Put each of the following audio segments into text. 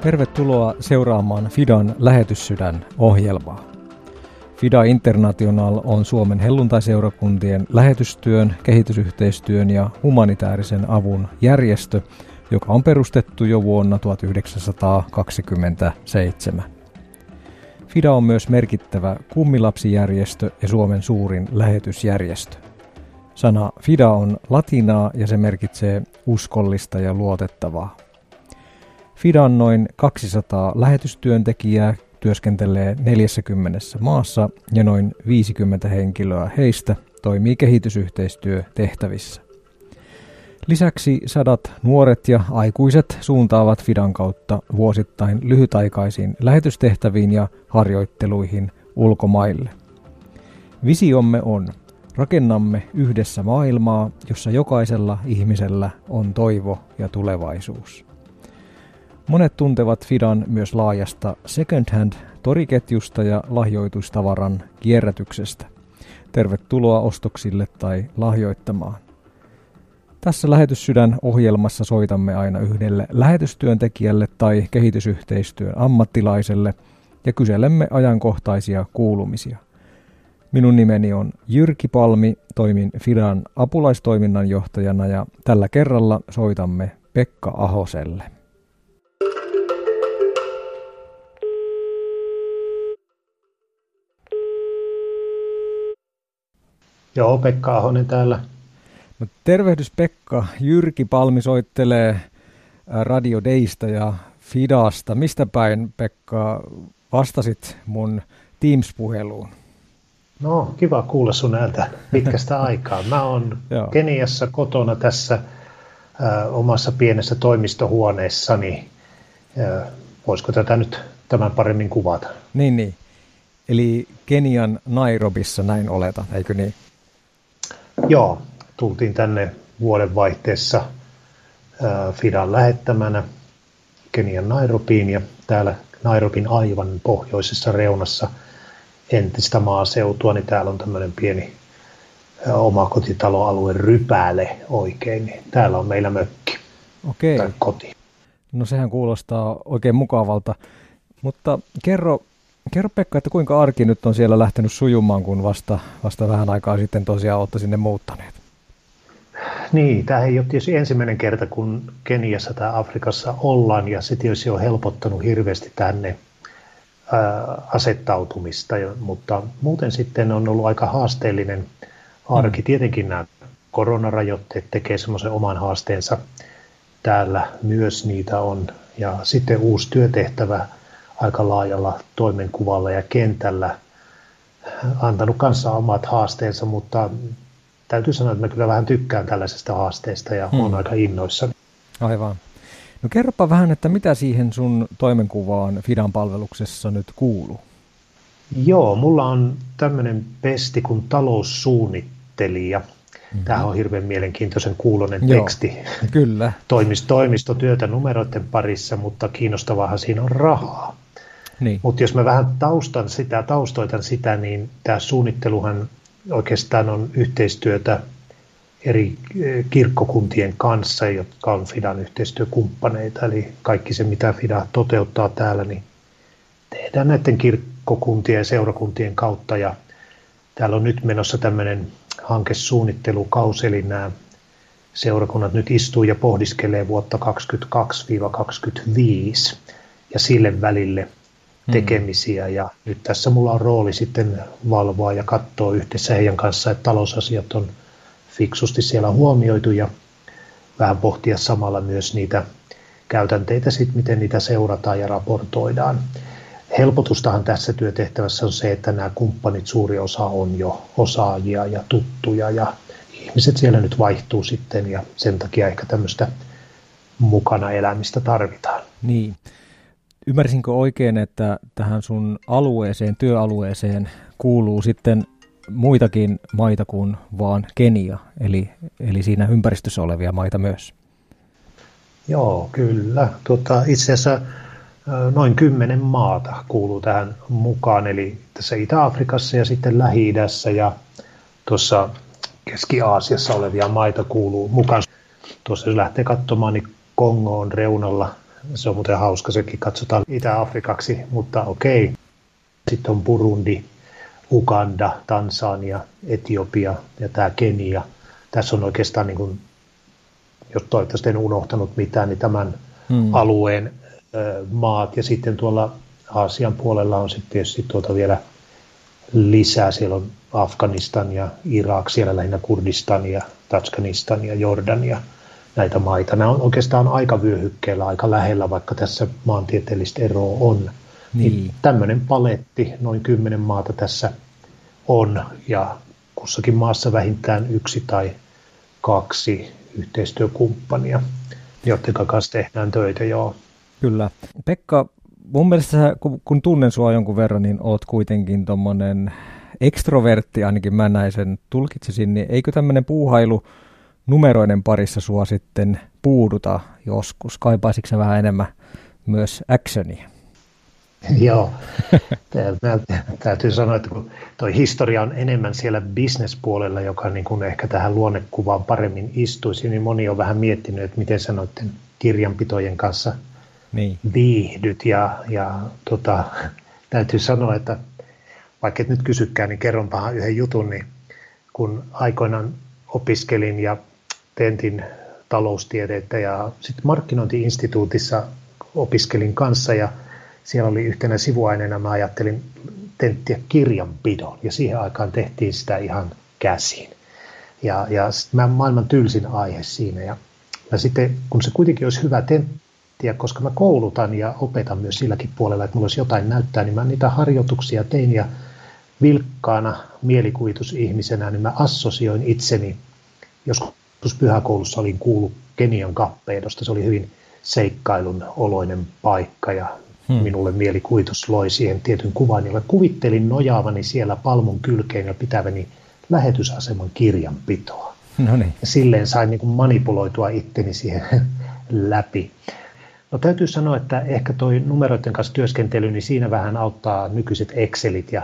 Tervetuloa seuraamaan Fidan lähetyssydän ohjelmaa. Fida International on Suomen helluntaiseurakuntien lähetystyön, kehitysyhteistyön ja humanitaarisen avun järjestö, joka on perustettu jo vuonna 1927. Fida on myös merkittävä kummilapsijärjestö ja Suomen suurin lähetysjärjestö. Sana Fida on latinaa ja se merkitsee uskollista ja luotettavaa. Fidan noin 200 lähetystyöntekijää työskentelee 40 maassa ja noin 50 henkilöä heistä toimii kehitysyhteistyötehtävissä. Lisäksi sadat nuoret ja aikuiset suuntaavat Fidan kautta vuosittain lyhytaikaisiin lähetystehtäviin ja harjoitteluihin ulkomaille. Visiomme on, rakennamme yhdessä maailmaa, jossa jokaisella ihmisellä on toivo ja tulevaisuus. Monet tuntevat Fidan myös laajasta second-hand toriketjusta ja lahjoitustavaran kierrätyksestä. Tervetuloa ostoksille tai lahjoittamaan. Tässä Lähetyssydän ohjelmassa soitamme aina yhdelle lähetystyöntekijälle tai kehitysyhteistyön ammattilaiselle ja kyselemme ajankohtaisia kuulumisia. Minun nimeni on Jyrki Palmi, toimin Fidan apulaistoiminnanjohtajana ja tällä kerralla soitamme Pekka Ahoselle. Joo, Pekka Ahonen täällä. No, tervehdys Pekka. Jyrki Palmi soittelee Radio Deista ja Fidasta. Mistä päin, Pekka, vastasit mun Teams-puheluun? No, kiva kuulla sun ääntä pitkästä aikaa. Mä oon Keniassa kotona tässä äh, omassa pienessä toimistohuoneessani. Äh, voisiko tätä nyt tämän paremmin kuvata? Niin, niin. Eli Kenian Nairobissa näin oleta, eikö niin? Joo, tultiin tänne vuodenvaihteessa äh, Fidan lähettämänä Kenian Nairobiin ja täällä Nairobin aivan pohjoisessa reunassa entistä maaseutua, niin täällä on tämmöinen pieni äh, omakotitaloalue rypäle oikein, niin täällä on meillä mökki Okei. tai koti. No sehän kuulostaa oikein mukavalta, mutta kerro Kerro Pekka, että kuinka arki nyt on siellä lähtenyt sujumaan, kun vasta, vasta vähän aikaa sitten tosiaan olette sinne muuttaneet? Niin, tämä ei ole tietysti ensimmäinen kerta, kun Keniassa tai Afrikassa ollaan, ja se tietysti on helpottanut hirveästi tänne ää, asettautumista, mutta muuten sitten on ollut aika haasteellinen arki. Mm. Tietenkin nämä koronarajoitteet tekee semmoisen oman haasteensa täällä myös niitä on, ja sitten uusi työtehtävä – aika laajalla toimenkuvalla ja kentällä antanut kanssa omat haasteensa, mutta täytyy sanoa, että mä kyllä vähän tykkään tällaisesta haasteesta ja hmm. olen aika innoissani. Aivan. No kerropa vähän, että mitä siihen sun toimenkuvaan Fidan palveluksessa nyt kuuluu? Joo, mulla on tämmöinen pesti kuin taloussuunnittelija. Mm-hmm. Tämä on hirveän mielenkiintoisen kuulonen Joo, teksti. Kyllä. Toimist, toimistotyötä numeroiden parissa, mutta kiinnostavahan siinä on rahaa. Niin. Mutta jos mä vähän taustan sitä, taustoitan sitä, niin tämä suunnitteluhan oikeastaan on yhteistyötä eri eh, kirkkokuntien kanssa, jotka on Fidan yhteistyökumppaneita. Eli kaikki se, mitä Fida toteuttaa täällä, niin tehdään näiden kirkkokuntien ja seurakuntien kautta. Ja täällä on nyt menossa tämmöinen hankesuunnittelukausi, eli nämä seurakunnat nyt istuu ja pohdiskelee vuotta 2022-2025 ja sille välille Mm. tekemisiä ja nyt tässä mulla on rooli sitten valvoa ja katsoa yhdessä heidän kanssa, että talousasiat on fiksusti siellä huomioitu ja vähän pohtia samalla myös niitä käytänteitä sitten, miten niitä seurataan ja raportoidaan. Helpotustahan tässä työtehtävässä on se, että nämä kumppanit suuri osa on jo osaajia ja tuttuja ja ihmiset siellä nyt vaihtuu sitten ja sen takia ehkä tämmöistä mukana elämistä tarvitaan. Niin. Ymmärsinkö oikein, että tähän sun alueeseen, työalueeseen kuuluu sitten muitakin maita kuin vaan Kenia, eli, eli siinä ympäristössä olevia maita myös? Joo, kyllä. Tuota, itse asiassa noin kymmenen maata kuuluu tähän mukaan, eli tässä Itä-Afrikassa ja sitten Lähi-idässä ja tuossa Keski-Aasiassa olevia maita kuuluu mukaan. Tuossa jos lähtee katsomaan, niin Kongo on reunalla Se on muuten hauska, sekin katsotaan Itä-Afrikaksi, mutta okei. Sitten on Burundi, Uganda, Tansania, Etiopia ja tämä Kenia. Tässä on oikeastaan, niin kuin, jos toivottavasti en unohtanut mitään, niin tämän hmm. alueen ö, maat. Ja sitten tuolla Aasian puolella on sitten tietysti tuota vielä lisää. Siellä on Afganistan ja Irak, siellä lähinnä Kurdistan ja Tatskanistan ja Jordania näitä maita. Nämä on oikeastaan aika vyöhykkeellä, aika lähellä, vaikka tässä maantieteellistä eroa on. Niin. niin tämmöinen paletti, noin kymmenen maata tässä on, ja kussakin maassa vähintään yksi tai kaksi yhteistyökumppania, joiden kanssa tehdään töitä, joo. Kyllä. Pekka, mun mielestä kun, kun tunnen sua jonkun verran, niin oot kuitenkin tommonen ekstrovertti, ainakin mä näin sen tulkitsisin, niin eikö tämmöinen puuhailu numeroiden parissa sua sitten puuduta joskus? Kaipaisitko vähän enemmän myös actionia? Joo, täytyy sanoa, että kun toi historia on enemmän siellä bisnespuolella, joka niin kuin ehkä tähän luonnekuvaan paremmin istuisi, niin moni on vähän miettinyt, että miten sä noiden kirjanpitojen kanssa niin. viihdyt. Ja, ja tota, täytyy sanoa, että vaikka et nyt kysykään, niin kerronpahan yhden jutun, niin kun aikoinaan opiskelin ja tentin taloustieteitä ja sitten markkinointiinstituutissa opiskelin kanssa ja siellä oli yhtenä sivuaineena, mä ajattelin tenttiä kirjanpidon ja siihen aikaan tehtiin sitä ihan käsin. Ja, ja mä maailman tylsin aihe siinä ja mä sitten, kun se kuitenkin olisi hyvä tenttiä, koska mä koulutan ja opetan myös silläkin puolella, että mulla olisi jotain näyttää, niin mä niitä harjoituksia tein ja vilkkaana mielikuvitusihmisenä, niin mä assosioin itseni, joskus pyhäkoulussa olin kuullut Kenian kappeidosta, se oli hyvin seikkailun oloinen paikka ja hmm. minulle mielikuvitus loi siihen tietyn kuvan, jolla kuvittelin nojaavani siellä palmun kylkeen ja pitäväni lähetysaseman kirjanpitoa. No niin. Silleen sain niin kuin manipuloitua itteni siihen läpi. No täytyy sanoa, että ehkä toi numeroiden kanssa työskentely, niin siinä vähän auttaa nykyiset Excelit ja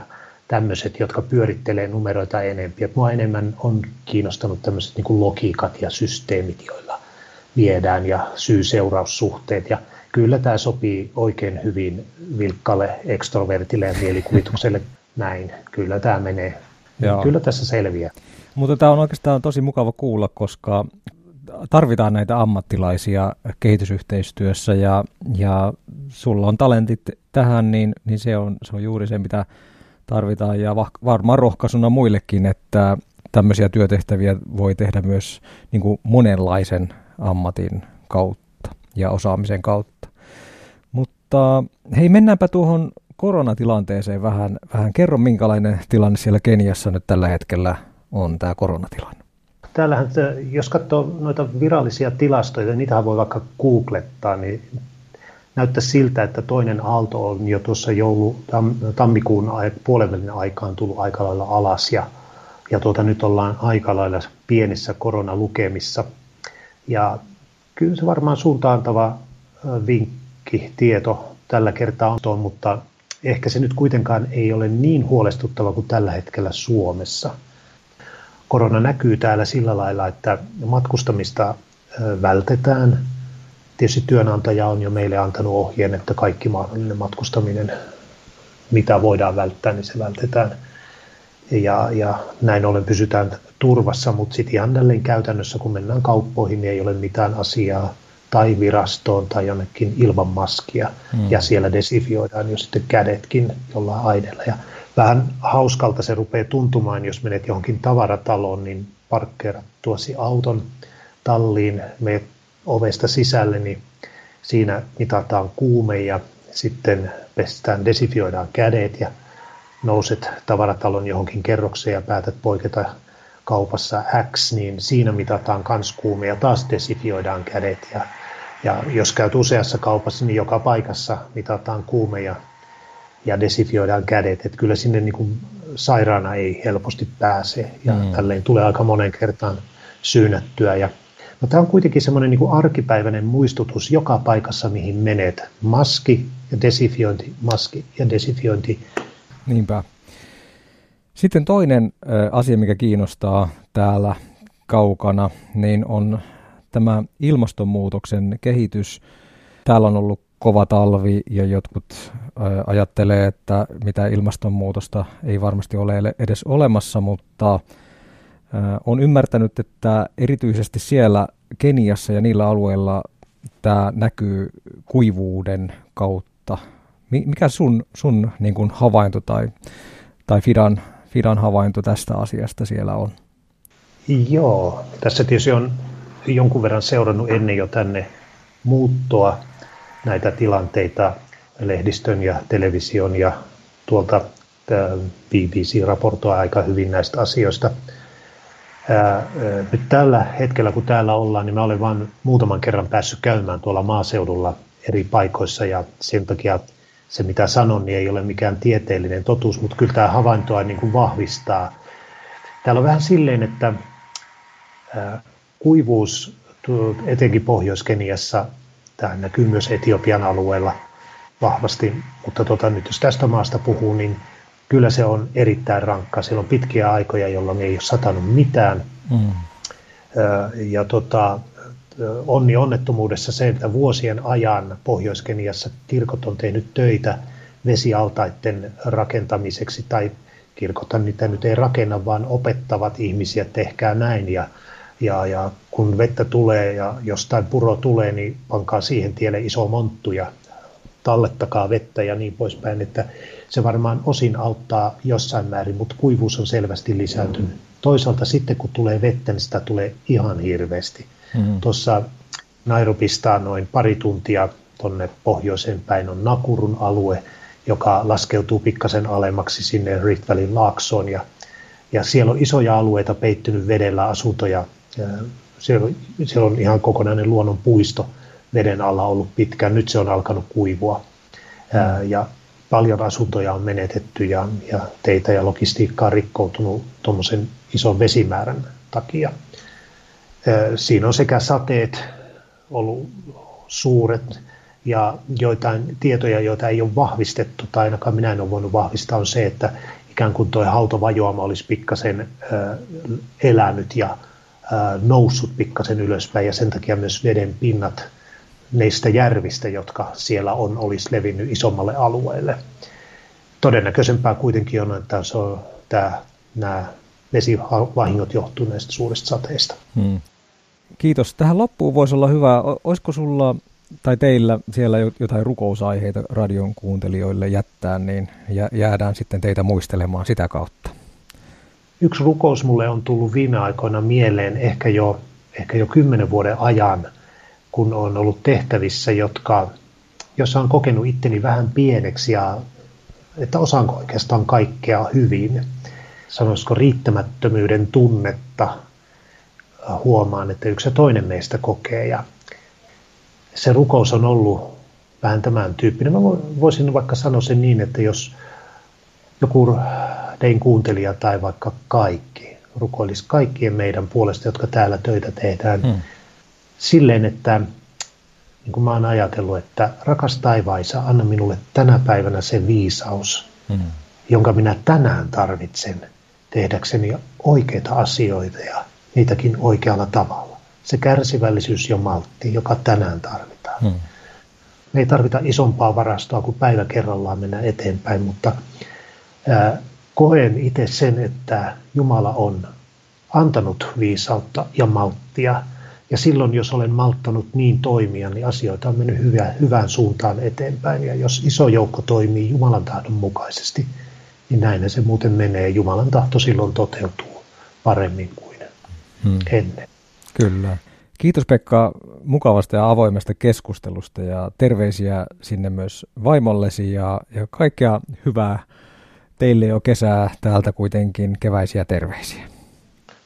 tämmöiset, jotka pyörittelee numeroita enempi. Et mua enemmän on kiinnostanut tämmöiset niin logiikat ja systeemit, joilla viedään ja syy-seuraussuhteet. Ja kyllä tämä sopii oikein hyvin vilkkalle ekstrovertille ja mielikuvitukselle näin. Kyllä tämä menee. Joo. Kyllä tässä selviää. Mutta tämä on oikeastaan tosi mukava kuulla, koska tarvitaan näitä ammattilaisia kehitysyhteistyössä ja, ja sulla on talentit tähän, niin, niin se, on, se on juuri se, mitä tarvitaan ja varmaan rohkaisuna muillekin, että tämmöisiä työtehtäviä voi tehdä myös niin kuin monenlaisen ammatin kautta ja osaamisen kautta. Mutta hei, mennäänpä tuohon koronatilanteeseen vähän. vähän. Kerro, minkälainen tilanne siellä Keniassa nyt tällä hetkellä on tämä koronatilanne. Täällähän, jos katsoo noita virallisia tilastoja, niitä voi vaikka googlettaa, niin näyttää siltä, että toinen aalto on jo tuossa joulu, tam, tammikuun puolenvälin aikaan tullut aika lailla alas ja, ja tuota, nyt ollaan aika lailla pienissä koronalukemissa. Ja kyllä se varmaan suuntaantava vinkki, tieto tällä kertaa on, mutta ehkä se nyt kuitenkaan ei ole niin huolestuttava kuin tällä hetkellä Suomessa. Korona näkyy täällä sillä lailla, että matkustamista vältetään – Tietysti työnantaja on jo meille antanut ohjeen, että kaikki mahdollinen matkustaminen, mitä voidaan välttää, niin se vältetään. Ja, ja näin ollen pysytään turvassa, mutta sitten ihan jälleen käytännössä, kun mennään kauppoihin, niin ei ole mitään asiaa tai virastoon tai jonnekin ilman maskia. Mm. Ja siellä desifioidaan jo sitten kädetkin jollain aineella. Ja vähän hauskalta se rupeaa tuntumaan, jos menet johonkin tavarataloon, niin parkkeerat tuosi auton talliin, meet ovesta sisälle, niin siinä mitataan kuume ja sitten pestään, desifioidaan kädet ja nouset tavaratalon johonkin kerrokseen ja päätät poiketa kaupassa X, niin siinä mitataan kans kuume ja taas desifioidaan kädet. Ja, ja jos käyt useassa kaupassa, niin joka paikassa mitataan kuume ja, ja desifioidaan kädet. Että kyllä sinne niin kuin sairaana ei helposti pääse ja mm. tälleen tulee aika monen kertaan syynättyä. Ja No, tämä on kuitenkin semmoinen niin arkipäiväinen muistutus joka paikassa, mihin menet. Maski ja desifiointi, maski ja desifiointi. Niinpä. Sitten toinen asia, mikä kiinnostaa täällä kaukana, niin on tämä ilmastonmuutoksen kehitys. Täällä on ollut kova talvi ja jotkut ajattelee, että mitä ilmastonmuutosta ei varmasti ole edes olemassa, mutta on ymmärtänyt, että erityisesti siellä Keniassa ja niillä alueilla tämä näkyy kuivuuden kautta. Mikä sun, sun niin kuin havainto tai, tai Fidan, Fidan havainto tästä asiasta siellä on? Joo, tässä tietysti on jonkun verran seurannut ennen jo tänne muuttoa näitä tilanteita lehdistön ja television ja tuolta BBC raportoi aika hyvin näistä asioista. Nyt tällä hetkellä, kun täällä ollaan, niin mä olen vain muutaman kerran päässyt käymään tuolla maaseudulla eri paikoissa ja sen takia se, mitä sanon, niin ei ole mikään tieteellinen totuus, mutta kyllä tämä havaintoa niin kuin vahvistaa. Täällä on vähän silleen, että kuivuus etenkin Pohjois-Keniassa, tämä näkyy myös Etiopian alueella vahvasti, mutta tota, nyt jos tästä maasta puhuu, niin kyllä se on erittäin rankka. Siellä on pitkiä aikoja, jolloin ei ole satanut mitään. Mm. Ja tota, onni onnettomuudessa se, että vuosien ajan Pohjois-Keniassa kirkot on tehnyt töitä vesialtaiden rakentamiseksi, tai kirkothan niitä nyt ei rakenna, vaan opettavat ihmisiä, tehkää näin, ja, ja, ja kun vettä tulee ja jostain puro tulee, niin pankaa siihen tielle iso monttu ja tallettakaa vettä ja niin poispäin, että se varmaan osin auttaa jossain määrin, mutta kuivuus on selvästi lisääntynyt. Mm. Toisaalta sitten kun tulee vettä, niin sitä tulee ihan hirveästi. Mm. Tuossa Nairobista noin pari tuntia tuonne pohjoiseen päin on Nakurun alue, joka laskeutuu pikkasen alemmaksi sinne Rift Valleyn laaksoon ja, ja siellä on isoja alueita peittynyt vedellä asuntoja. Siellä, siellä on ihan kokonainen luonnon puisto veden alla ollut pitkään. Nyt se on alkanut kuivua mm. ja paljon asuntoja on menetetty ja, ja teitä ja logistiikkaa rikkoutunut tuommoisen ison vesimäärän takia. Siinä on sekä sateet ollut suuret ja joitain tietoja, joita ei ole vahvistettu, tai ainakaan minä en ole voinut vahvistaa, on se, että ikään kuin tuo hautovajoama olisi pikkasen elänyt ja noussut pikkasen ylöspäin, ja sen takia myös veden pinnat neistä järvistä, jotka siellä on, olisi levinnyt isommalle alueelle. Todennäköisempää kuitenkin on, että se on tämä, nämä vesivahingot johtuu näistä suurista sateista. Hmm. Kiitos. Tähän loppuun voisi olla hyvä. Olisiko sulla tai teillä siellä jotain rukousaiheita radion kuuntelijoille jättää, niin jäädään sitten teitä muistelemaan sitä kautta. Yksi rukous mulle on tullut viime aikoina mieleen ehkä jo, ehkä jo kymmenen vuoden ajan – kun on ollut tehtävissä, jotka, jossa on kokenut itteni vähän pieneksi ja että osaanko oikeastaan kaikkea hyvin. Sanoisiko riittämättömyyden tunnetta huomaan, että yksi ja toinen meistä kokee. Ja se rukous on ollut vähän tämän tyyppinen. Mä voisin vaikka sanoa sen niin, että jos joku tein kuuntelija tai vaikka kaikki rukoilisi kaikkien meidän puolesta, jotka täällä töitä tehdään, hmm silleen, että niin kuin mä oon ajatellut, että rakas taivaisa, anna minulle tänä päivänä se viisaus, mm. jonka minä tänään tarvitsen tehdäkseni oikeita asioita ja niitäkin oikealla tavalla. Se kärsivällisyys ja maltti, joka tänään tarvitaan. Mm. Me ei tarvita isompaa varastoa kuin päivä kerrallaan mennä eteenpäin, mutta ää, koen itse sen, että Jumala on antanut viisautta ja malttia – ja silloin, jos olen malttanut niin toimia, niin asioita on mennyt hyvä, hyvään suuntaan eteenpäin. Ja jos iso joukko toimii Jumalan tahdon mukaisesti, niin näin se muuten menee. Jumalan tahto silloin toteutuu paremmin kuin hmm. ennen. Kyllä. Kiitos Pekka mukavasta ja avoimesta keskustelusta ja terveisiä sinne myös vaimollesi ja, ja kaikkea hyvää teille jo kesää täältä kuitenkin keväisiä terveisiä.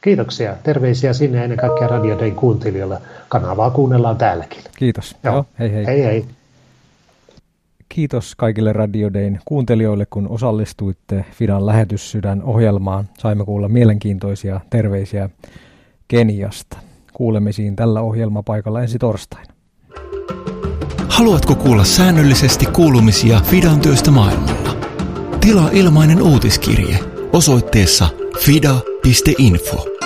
Kiitoksia. Terveisiä sinne ennen kaikkea Radio Dayn kuuntelijoille. Kanavaa kuunnellaan täälläkin. Kiitos. Joo. Joo, hei hei. Hei hei. Kiitos kaikille Radio Dayn kuuntelijoille, kun osallistuitte Fidan lähetyssydän ohjelmaan. Saimme kuulla mielenkiintoisia terveisiä Keniasta. Kuulemisiin tällä ohjelmapaikalla ensi torstaina. Haluatko kuulla säännöllisesti kuulumisia Fidan työstä maailmalla? Tilaa ilmainen uutiskirje osoitteessa fida.info.